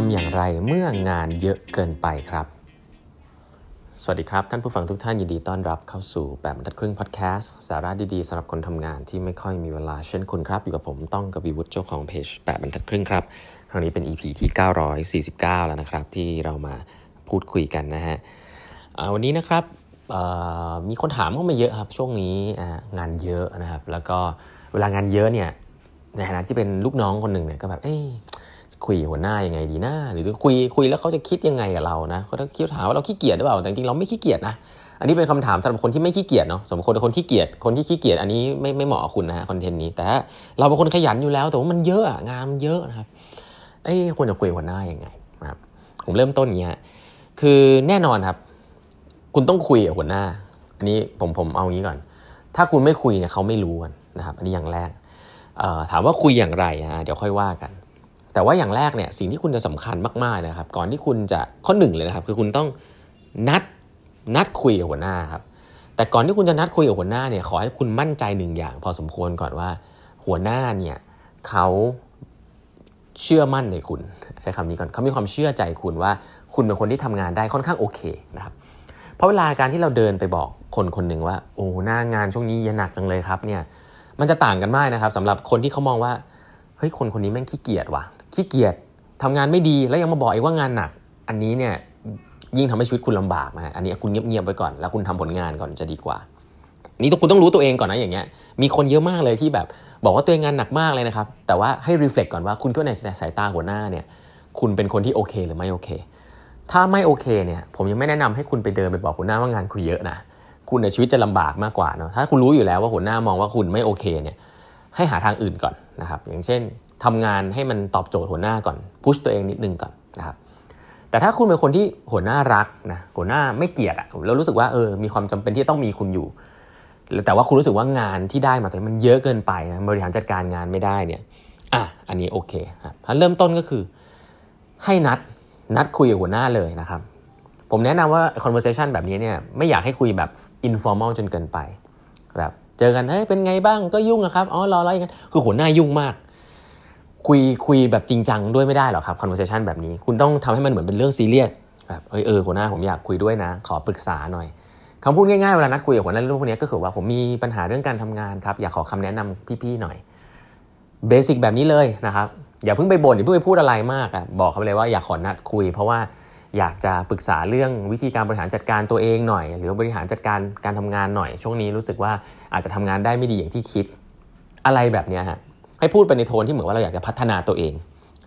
ทำอย่างไรเมื่องานเยอะเกินไปครับ สวัสดีครับ ท่านผู้ฟังทุกท่านยินดีต้อนรับเข้าสู่แบบบรรทัดครึ่งพอดแคสต์สาระดีๆสำหรับคนทำงานที่ไม่ค่อยมีเวลาเช่นคุณครับ อยู่กับผมต้องกบีวุฒิเจ้าของเพจแบบบรรทัดครึ่งครับ ครั้งนี้เป็น EP ที่ 949 แล้วนะครับ ที่เรามาพูดคุยกันนะฮะวันนี้นะครับมีคนถามเข้ามาเยอะครับช่วงนี้งานเยอะนะครับ แล้วก็เวลางานเยอะเนี่ยในฐานะที่เป็นลูกน้องคนหนึ่งเนี่ยก็แบบเอ้ คุยหัวหน้ายังไงดีนะหรือคุยคุยแล้วเขาจะคิดยังไงกับเรานะเขาคิดถามว่าเราขี้เกียจหรือเปล่าแต่จริงๆเราไม่ขี้เกียจนะอันนี้เป็นคำถามสำหรับคนที่ไม่ขี้เกียจเนาะสมมติคนที่ขี้เกียจคนที่ขี้เกียจอันนี้ไม่ไม่เหมาะคุณนะฮะคอนเทนต์นี้ แต่เราเป็นคนขยันอยู่แล้ว แต่ว่ามันเยอะงานมันเยอะนะครับเอ้ควรจะคุยหัวหน้ายังไงนะครับ ผมเริ่มต้นอย่างนี้ฮะคือแน่นอนครับ คุณต้องคุยกับหัวหน้า อันนี้ผมผมเอางี้ก่อน ถ้าคุณไม่คุยเนี่ยเขาไม่รู้กันนะครับ อันนี้อย่างแรกถามว่าคุยอย่างไรนะเดี๋ยวค่อยว่ากัน แต่ว่าอย่างแรกเนี่ยสิ่งที่คุณจะสำคัญมากๆนะครับ ก่อนที่คุณจะข้อหนึ่งเลยนะครับ คือคุณต้องนัดนัดคุยกับหัวหน้าครับแต่ก่อนที่คุณจะนัดคุยกับหัวหน้าเนี่ยขอให้คุณมั่นใจหนึ่งอย่าง พอสมควรก่อนว่า หัวหน้าเนี่ยเขาเชื่อมั่นในคุณ ใช้คำนี้ก่อนเขามีความเชื่อใจคุณว่า คุณเป็นคนที่ทำงานได้ค่อนข้างโอเคนะครับเพราะเวลาการที่เราเดินไปบอกคนคนหนึ่งว่าโอ้หน้างานช่วงนี้ยหนักจังเลยครับเนี่ยมันจะต่างกันมากนะครับสำหรับคนที่เขามองว่าเฮ้ยคนคนนี้แม่งขี้เกียจว่ะ ขี้เกียจทำงานไม่ดีแล้วยังมาบอกอีกว่างานหนัก อันนี้เนี่ยยิ่งทำให้ชีวิตคุณลำบากนะอันนี้คุณเงียบๆไว้ก่อน แล้วคุณทำผลงานก่อนจะดีกว่า นี่คุณต้องรู้ตัวเองก่อนนะอย่างเงี้ย มีคนเยอะมากเลยที่แบบ บอกว่าตัวเองงานหนักมากเลยนะครับ แต่ว่าให้รีเฟล็กก่อนว่าคุณก็ในสายตาหัวหน้าเนี่ย คุณเป็นคนที่โอเคหรือไม่โอเค ถ้าไม่โอเคเนี่ย ผมยังไม่แนะนำให้คุณไปเดินไปบอกหัวหน้าว่างานคุณเยอะนะ คุณในชีวิตจะลำบากมากกว่าเนาะ ถ้าคุณรู้อยู่แล้วว่าหัวหน้ามองว่าคุณไม่โอเคเนี่ย ให้หาทางอื่นก่อนนะครับ อย่างเช่น ทำงานให้มันตอบโจทย์หัวหน้าก่อนพุชตัวเองนิดนึงก่อนนะครับแต่ถ้าคุณเป็นคนที่หัวหน้ารักนะหัวหน้าไม่เกลียดอะแล้วรู้สึกว่าเออมีความจำเป็นที่ต้องมีคุณอยู่ แต่ว่าคุณรู้สึกว่างานที่ได้มาตอนนี้มันเยอะเกินไปนะบริหารจัดการงานไม่ได้เนี่ยอะอันนี้โอเคครับเริ่มต้นก็คือให้นัดนัดคุยกับหัวหน้าเลยนะครับ ผมแนะนำว่า conversation แบบนี้เนี่ยไม่อยากให้คุยแบบ informal จนเกินไป แบบเจอกันเฮ้ยเป็นไงบ้างก็ยุ่งอะครับอ๋อรออะไรกันคือหัวหน้ายุ่งมาก คุยคุยแบบจริงจังด้วยไม่ได้หรอครับ conversation แบบนี้ คุณต้องทำให้มันเหมือนเป็นเรื่องซีเรียสแบบเออเออหัวหน้าผมอยากคุยด้วยนะ ขอปรึกษาหน่อยคำพูดง่ายๆเวลานัดคุยกับหัวหน้าเรื่องพวกนี้ก็คือว่าผมมีปัญหาเรื่องการทำงานครับอยากขอคำแนะนำพี่ๆหน่อยเบสิกแบบนี้เลยนะครับอย่าเพิ่งไปบ่นอย่าเพิ่งไปพูดอะไรมากอะบอกเขาเลยว่าอยากขอนัดคุย เพราะว่าอยากจะปรึกษาเรื่องวิธีการบริหารจัดการตัวเองหน่อย หรือบริหารจัดการการทำงานหน่อย ช่วงนี้รู้สึกว่าอาจจะทำงานได้ไม่ดีอย่างที่คิดอะไรแบบนี้ฮะ ให้พูดไปในโทนที่เหมือนว่าเราอยากจะพัฒนาตัวเอง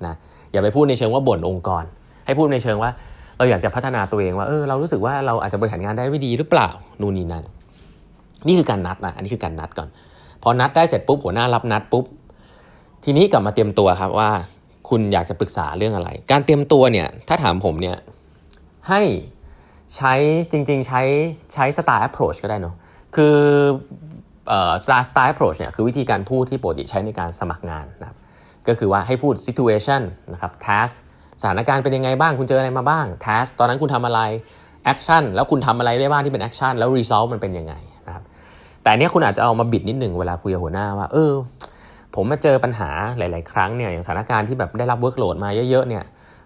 นะอย่าไปพูดในเชิงว่าบ่นองค์กร ให้พูดในเชิงว่าเราอยากจะพัฒนาตัวเองว่าเออเรารู้สึกว่าเราอาจจะบริหารงานได้ไม่ดีหรือเปล่านู่นนี่นั่นนี่คือการนัดนะอันนี้คือการนัดก่อน พอนัดได้เสร็จปุ๊บหัวหน้ารับนัดปุ๊บทีนี้กลับมาเตรียมตัวครับว่า คุณอยากจะปรึกษาเรื่องอะไร การเตรียมตัวเนี่ยถ้าถามผมเนี่ยให้ใช้จริงๆใช้ใช้สไตล์ approach ก็ได้เนาะคือ สไตล์สไตล์ approach เนี่ยคือวิธีการพูดที่ปกติใช้ในการสมัครงานนะครับก็คือว่าให้พูด situation นะครับ task สถานการณ์เป็นยังไงบ้าง คุณเจออะไรมาบ้าง task ตอนนั้นคุณทำอะไร action แล้วคุณทำอะไรได้บ้างที่เป็น action แล้ว result มันเป็นยังไงนะครับแต่เนี้ยคุณอาจจะเอามาบิดนิดหนึ่งเวลาคุยกับหัวหน้าว่า เออ ผมมาเจอปัญหาหลาย ๆ ครั้งเนี่ยอย่างสถานการณ์ที่แบบได้รับ workload มาเยอะ ๆ เนี่ย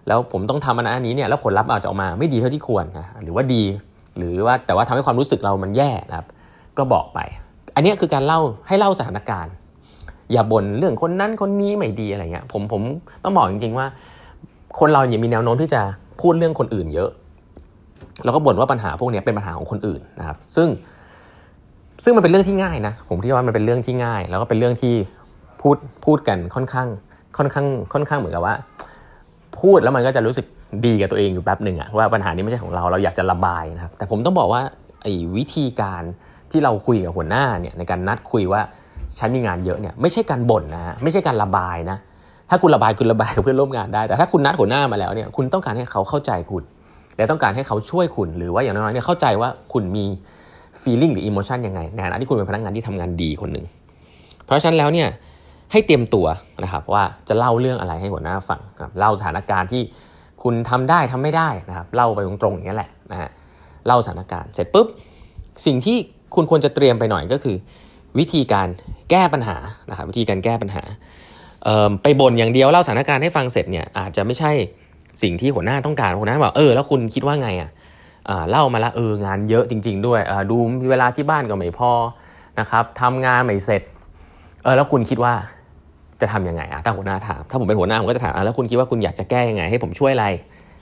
แล้วผมต้องทำอันนี้เนี่ยแล้วผลลัพธ์อาจจะออกมาไม่ดีเท่าที่ควรนะหรือว่าดี หรือว่าแต่ว่าทำให้ความรู้สึกเรามันแย่นะครับ ก็บอกไป อันนี้คือการเล่าให้เล่าสถานการณ์ อย่าบ่นเรื่องคนนั้นคนนี้ไม่ดีอะไรเงี้ยผมผมต้องบอกจริง ๆ ว่า คนเราเนี่ยมีแนวโน้มที่จะพูดเรื่องคนอื่นเยอะ แล้วก็บ่นว่าปัญหาพวกนี้เป็นปัญหาของคนอื่นนะครับ ซึ่ง ซึ่งมันเป็นเรื่องที่ง่ายนะ ผมคิดว่ามันเป็นเรื่องที่ง่าย แล้วก็เป็นเรื่องที่พูดพูดกันค่อนข้าง ค่อนข้าง ค่อนข้างเหมือนกับว่า พูดแล้วมันก็จะรู้สึกดีกับตัวเองอยู่แป๊บหนึ่งอะว่าปัญหานี้ไม่ใช่ของเราเราอยากจะระบายนะครับ แต่ผมต้องบอกว่าไอ้วิธีการ ที่เราคุยกับหัวหน้าเนี่ยในการนัดคุยว่าฉันมีงานเยอะเนี่ยไม่ใช่การบ่นนะฮะไม่ใช่การระบายนะถ้าคุณระบายคุณระบายกับเพื่อนร่วมงานได้ แต่ถ้าคุณนัดหัวหน้ามาแล้วเนี่ยคุณต้องการให้เขาเข้าใจคุณและต้องการให้เขาช่วยคุณ หรือว่าอย่างน้อยๆเนี่ยเข้าใจว่าคุณมี feeling หรือ emotion ยังไงในฐานะที่คุณเป็นพนักงานที่ทำงานดีคนหนึ่งเพราะฉะนั้นแล้วเนี่ยให้เตรียมตัวนะครับว่าจะเล่าเรื่องอะไรให้หัวหน้าฟังครับเล่าสถานการณ์ที่คุณทำได้ทำไม่ได้นะครับเล่าไปตรงๆอย่างนี้แหละนะฮะเล่าสถานการณ์เสร็จปุ๊บสิ่งที่ คุณควรจะเตรียมไปหน่อยก็คือ วิธีการแก้ปัญหานะครับวิธีการแก้ปัญหาไปบ่นอย่างเดียวเล่าสถานการณ์ให้ฟังเสร็จเนี่ยอาจจะไม่ใช่สิ่งที่หัวหน้าต้องการหัวหน้าบอกเออแล้วคุณคิดว่าไงอะเล่ามาละเอองานเยอะจริง ๆ ด้วยดูเวลาที่บ้านก็ไม่พอนะครับทำงานไม่เสร็จเออแล้วคุณคิดว่าจะทํำยังไงอะถ้าหัวหน้าถามถ้าผมเป็นหัวหน้าผมก็จะถามอะแล้วคุณคิดว่าคุณอยากจะแก้ยังไง ให้ผมช่วยอะไร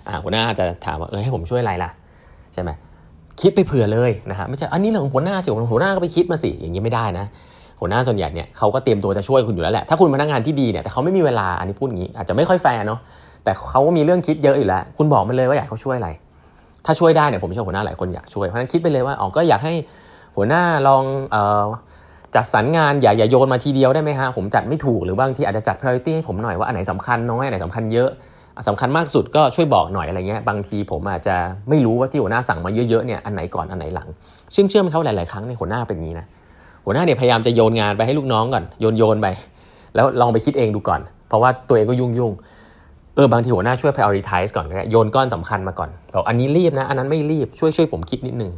อ่าหัวหน้าจะถามว่าเออให้ผมช่วยอะไรล่ะใช่ไหม คิดไปเผื่อเลยนะฮะไม่ใช่อันนี้เรื่องของหัวหน้าสิหัวหน้าก็ไปคิดมาสิอย่างนี้ไม่ได้นะหัวหน้าส่วนใหญ่เนี่ยเขาก็เตรียมตัวจะช่วยคุณอยู่แล้วแหละถ้าคุณพนักงานที่ดีเนี่ยแต่เขาไม่มีเวลาอันนี้พูดอย่างนี้อาจจะไม่ค่อยแฟร์เนาะแต่เขาก็มีเรื่องคิดเยอะอยู่แล้ว คุณบอกมันเลยว่าอยากเขาช่วยอะไร ถ้าช่วยได้เนี่ยผมเชื่อหัวหน้าหลายคนอยากช่วยเพราะฉะนั้นคิดไปเลยว่าอ๋อก็อยากให้หัวหน้าลองเอ่อจัดสรรงานอย่าอย่าโยนมาทีเดียวได้ไหมฮะผมจัดไม่ถูกหรือบางทีอาจจะจัด priority ให้ผมหน่อยว่าอันไหนสำคัญน้อยอันไหนสำคัญเยอะ สำคัญมากสุดก็ช่วยบอกหน่อยอะไรเงี้ยบางทีผมอาจจะไม่รู้ว่าที่หัวหน้าสั่งมาเยอะๆเนี่ยอันไหนก่อนอันไหนหลังซึ่งเชื่อมเขาหลายๆครั้งในหัวหน้าเป็นงี้นะหัวหน้าเนี่ยพยายามจะโยนงานไปให้ลูกน้องก่อนโยนโยนไป แล้วลองไปคิดเองดูก่อน เพราะว่าตัวเองก็ยุ่งยุ่งเออบางทีหัวหน้าช่วย prioritize ก่อนก็ได้โยนก้อนสำคัญมาก่อนบอกอันนี้รีบนะอันนั้นไม่รีบช่วยช่วยผมคิดนิดนึง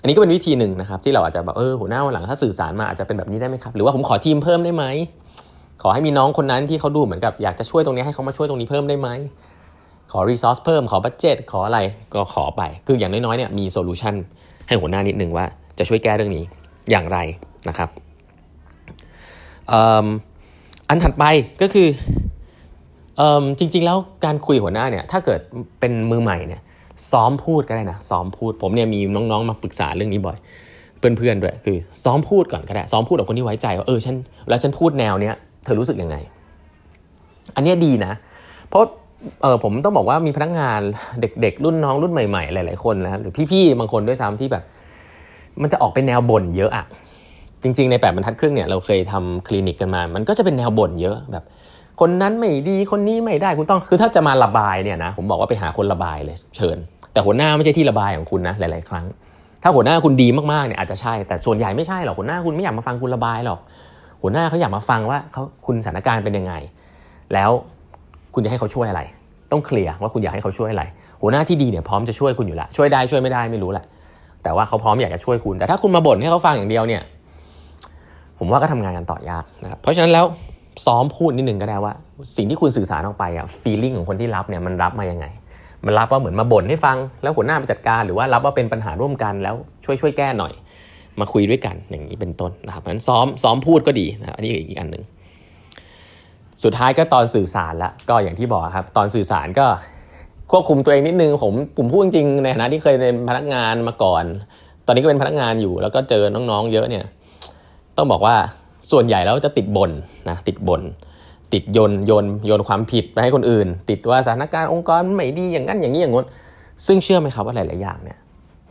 อันนี้ก็เป็นวิธีหนึ่งนะครับที่เราอาจจะแบบเออหัวหน้าวันหลังถ้าสื่อสารมาอาจจะเป็นแบบนี้ได้ไหมครับหรือว่าผมขอทีมเพิ่มได้ไหม ขอให้มีน้องคนนั้นที่เขาดูเหมือนกับอยากจะช่วยตรงนี้ให้เขามาช่วยตรงนี้เพิ่มได้ไหมขอ resource เพิ่มขอ budget ขออะไรก็ขอไป คืออย่างน้อยๆเนี่ยมี solution ให้หัวหน้านิดนึงว่าจะช่วยแก้เรื่องนี้อย่างไรนะครับอันถัดไปก็คือจริงๆแล้วการคุยหัวหน้าเนี่ยถ้าเกิดเป็นมือใหม่เนี่ยซ้อมพูดก็ได้นะซ้อมพูดผมเนี่ยมีน้องๆมาปรึกษาเรื่องนี้บ่อย เพื่อนๆด้วยคือซ้อมพูดก่อนก็ได้ซ้อมพูดกับคนที่ไว้ใจว่าเออฉันแล้วฉันพูดแนวเนี้ย ธอรู้สึกยังไง อันนี้ดีนะ เพราะเออผมต้องบอกว่ามีพนักงานเด็กๆ รุ่นน้องรุ่นใหม่ๆ หลายๆคนนะครับหรือพี่ๆบางคนด้วยซ้ำที่แบบ มันจะออกเป็นแนวบ่นเยอะอะจริง ๆ ในแปดบรรทัดครึ่งเนี่ยเราเคยทำคลินิกกันมา มันก็จะเป็นแนวบ่นเยอะแบบ คนนั้นไม่ดีคนนี้ไม่ได้คุณต้องคือถ้าจะมาระบายเนี่ยนะผมบอกว่าไปหาคนระบายเลย เชิญ แต่หัวหน้าไม่ใช่ที่ระบายของคุณนะหลาย ๆ ครั้ง ถ้าหัวหน้าคุณดีมากๆเนี่ยอาจจะใช่แต่ส่วนใหญ่ไม่ใช่หรอกหัวหน้าคุณไม่อยากมาฟังคุณระบายหรอก หัวหน้าเขาอยากมาฟังว่าเขาคุณสถานการณ์เป็นยังไง แล้วคุณจะให้เขาช่วยอะไร ต้องเคลียร์ว่าคุณอยากให้เขาช่วยอะไร หัวหน้าที่ดีเนี่ยพร้อมจะช่วยคุณอยู่แล้วช่วยได้ช่วยไม่ได้ไม่รู้แหละแต่ว่าเขาพร้อมอยากจะช่วยคุณ แต่ถ้าคุณมาบ่นให้เขาฟังอย่างเดียวเนี่ย ผมว่าก็ทำงานกันต่อยากนะครับเพราะฉะนั้นแล้วซ้อมพูดนิดนึงก็ได้ว่า สิ่งที่คุณสื่อสารออกไปอะฟีลลิ่งของคนที่รับเนี่ยมันรับมายังไง มันรับว่าเหมือนมาบ่นให้ฟัง แล้วหัวหน้าไปจัดการ หรือว่ารับว่าเป็นปัญหาร่วมกันแล้วช่วยช่วยแก้หน่อย มาคุยด้วยกันอย่างนี้เป็นต้นนะครับนั้นซ้อมซ้อมพูดก็ดีนะอันนี้อีกอันหนึ่งสุดท้ายก็ตอนสื่อสารละก็อย่างที่บอกครับ ตอนสื่อสารก็ควบคุมตัวเองนิดนึงผมผมพูดจริงในฐานะที่เคยเป็นพนักงานมาก่อน ตอนนี้ก็เป็นพนักงานอยู่ แล้วก็เจอน้องๆ เยอะเนี่ย ต้องบอกว่าส่วนใหญ่แล้วจะติดบนนะติดบน ติดโยนโยนโยนความผิดไปให้คนอื่น ติดว่าสถานการณ์องค์กรไม่ดีอย่างนั้นอย่างนี้อย่างงู้นซึ่งเชื่อไหมครับว่าหลายๆอย่างเนี่ย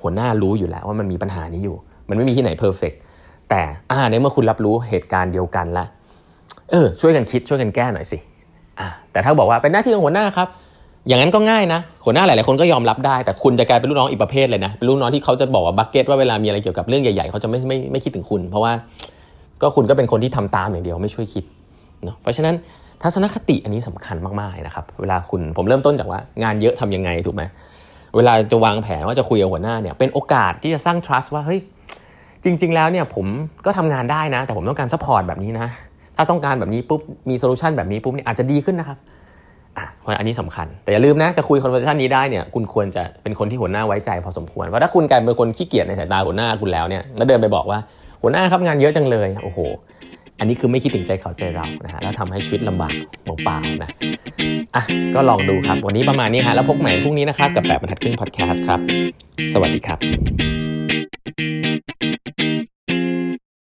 หัวหน้ารู้อยู่แล้วว่ามันมีปัญหานี้อยู่ มันไม่มีที่ไหนเพอร์เฟกแต่อ่าในเมื่อคุณรับรู้เหตุการณ์เดียวกันละเออช่วยกันคิดช่วยกันแก้หน่อยสิอ่าแต่ถ้าบอกว่าเป็นหน้าที่ของหัวหน้าครับอย่างนั้นก็ง่ายนะหัวหน้าหลายๆคนก็ยอมรับได้ แต่คุณจะกลายเป็นลูกน้องอีกประเภทเลยนะเป็นลูกน้องที่เขาจะบอกว่าบักเก็ตว่าเวลามีอะไรเกี่ยวกับเรื่องใหญ่ๆเขาจะไม่ไม่ไม่คิดถึงคุณ เพราะว่าก็คุณก็เป็นคนที่ทำตามอย่างเดียวไม่ช่วยคิดเนาะเพราะฉะนั้นทัศนคติอันนี้สำคัญมากๆนะครับ เวลาคุณผมเริ่มต้นจากว่างานเยอะทํำยังไงถูกไหมเวลาจะวางแผนว่าจะคุยกับหัวหน้าเนี่ยเป็นโอกาสที่จะสร้าง trust ว่าเฮ้ย จริง ๆ แล้วเนี่ยผมก็ทำงานได้นะ แต่ผมต้องการ support แบบนี้นะ ถ้าต้องการแบบนี้ปุ๊บมีโซลูชันแบบนี้ปุ๊บเนี่ยอาจจะดีขึ้นนะครับอะเพราะอันนี้สำคัญ แต่อย่าลืมนะจะคุย conversation นี้ได้เนี่ยคุณควรจะเป็นคนที่หัวหน้าไว้ใจพอสมควรเพราะถ้าคุณกลายเป็นคนขี้เกียจในสายตาหัวหน้าคุณแล้วเนี่ยแล้วเดินไปบอกว่าหัวหน้าครับงานเยอะจังเลยโอ้โหอันนี้คือไม่คิดถึงใจเขาใจเรานะฮะแล้วทำให้ชีวิตลำบากเปล่าๆนะอะก็ลองดูครับ วันนี้ประมาณนี้ฮะแล้วพบใหม่พรุ่งนี้นะครับ กับแบบบรรทัดครึ่งพอดแคสต์ครับ สวัสดีครับ